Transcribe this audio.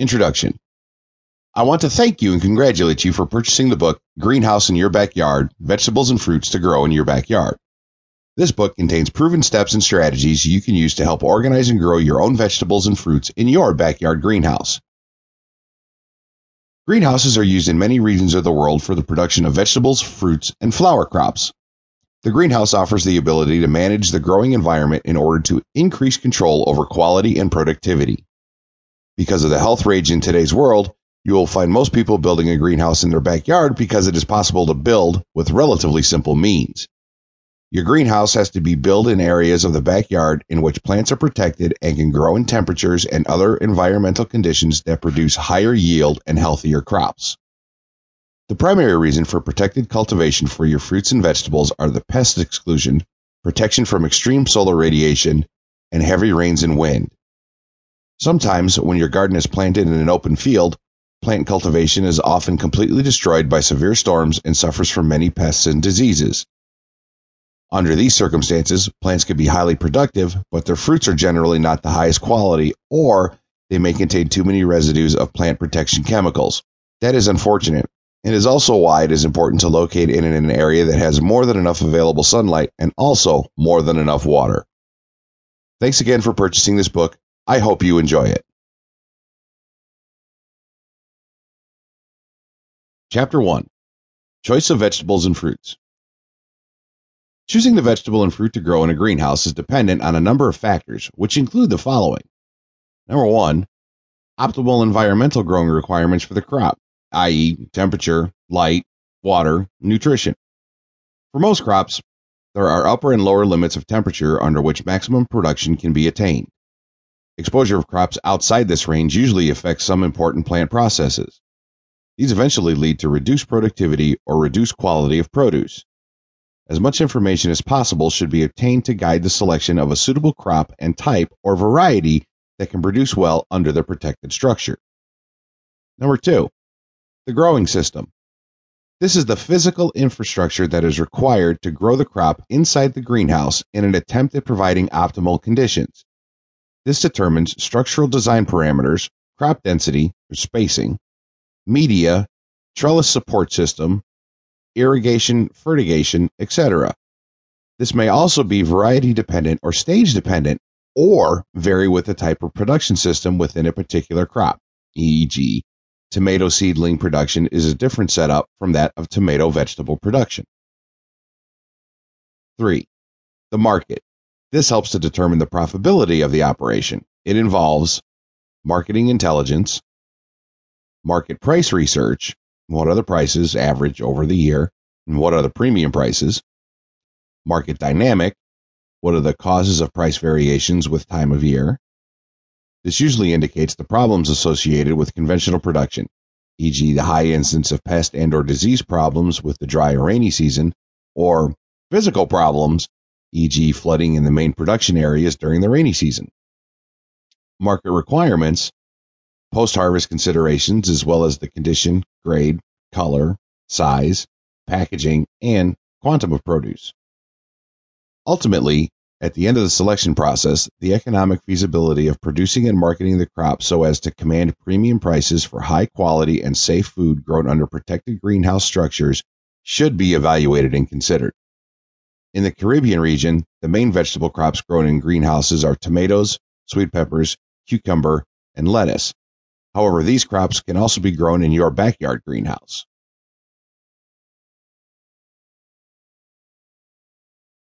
Introduction I want to thank you and congratulate you for purchasing the book Greenhouse in Your Backyard Vegetables and Fruits to Grow in Your Backyard. This book contains proven steps and strategies you can use to help organize and grow your own vegetables and fruits in your backyard greenhouse. Greenhouses are used in many regions of the world for the production of vegetables, fruits, and flower crops. The greenhouse offers the ability to manage the growing environment in order to increase control over quality and productivity. Because of the health rage in today's world, you will find most people building a greenhouse in their backyard because it is possible to build with relatively simple means. Your greenhouse has to be built in areas of the backyard in which plants are protected and can grow in temperatures and other environmental conditions that produce higher yield and healthier crops. The primary reason for protected cultivation for your fruits and vegetables are the pest exclusion, protection from extreme solar radiation, and heavy rains and wind. Sometimes, when your garden is planted in an open field, plant cultivation is often completely destroyed by severe storms and suffers from many pests and diseases. Under these circumstances, plants can be highly productive, but their fruits are generally not the highest quality, or they may contain too many residues of plant protection chemicals. That is unfortunate. And is also why it is important to locate in an area that has more than enough available sunlight and also more than enough water. Thanks again for purchasing this book. I hope you enjoy it. Chapter 1 Choice of Vegetables and Fruits. Choosing the vegetable and fruit to grow in a greenhouse is dependent on a number of factors, which include the following. Number one, optimal environmental growing requirements for the crop, i.e., temperature, light, water, nutrition. For most crops, there are upper and lower limits of temperature under which maximum production can be attained. Exposure of crops outside this range usually affects some important plant processes. These eventually lead to reduced productivity or reduced quality of produce. As much information as possible should be obtained to guide the selection of a suitable crop and type or variety that can produce well under the protected structure. Number two, the growing system. This is the physical infrastructure that is required to grow the crop inside the greenhouse in an attempt at providing optimal conditions. This determines structural design parameters, crop density or spacing, media, trellis support system, irrigation, fertigation, etc. This may also be variety dependent or stage dependent or vary with the type of production system within a particular crop, e.g., tomato seedling production is a different setup from that of tomato vegetable production. 3. The market. This helps to determine the profitability of the operation. It involves marketing intelligence, market price research, what are the prices average over the year, and what are the premium prices, market dynamic, what are the causes of price variations with time of year. This usually indicates the problems associated with conventional production, e.g. the high incidence of pest and or disease problems with the dry or rainy season, or physical problems e.g., flooding in the main production areas during the rainy season. Market requirements, post harvest considerations, as well as the condition, grade, color, size, packaging, and quantum of produce. Ultimately, at the end of the selection process, the economic feasibility of producing and marketing the crop so as to command premium prices for high quality and safe food grown under protected greenhouse structures should be evaluated and considered. In the Caribbean region, the main vegetable crops grown in greenhouses are tomatoes, sweet peppers, cucumber, and lettuce. However, these crops can also be grown in your backyard greenhouse.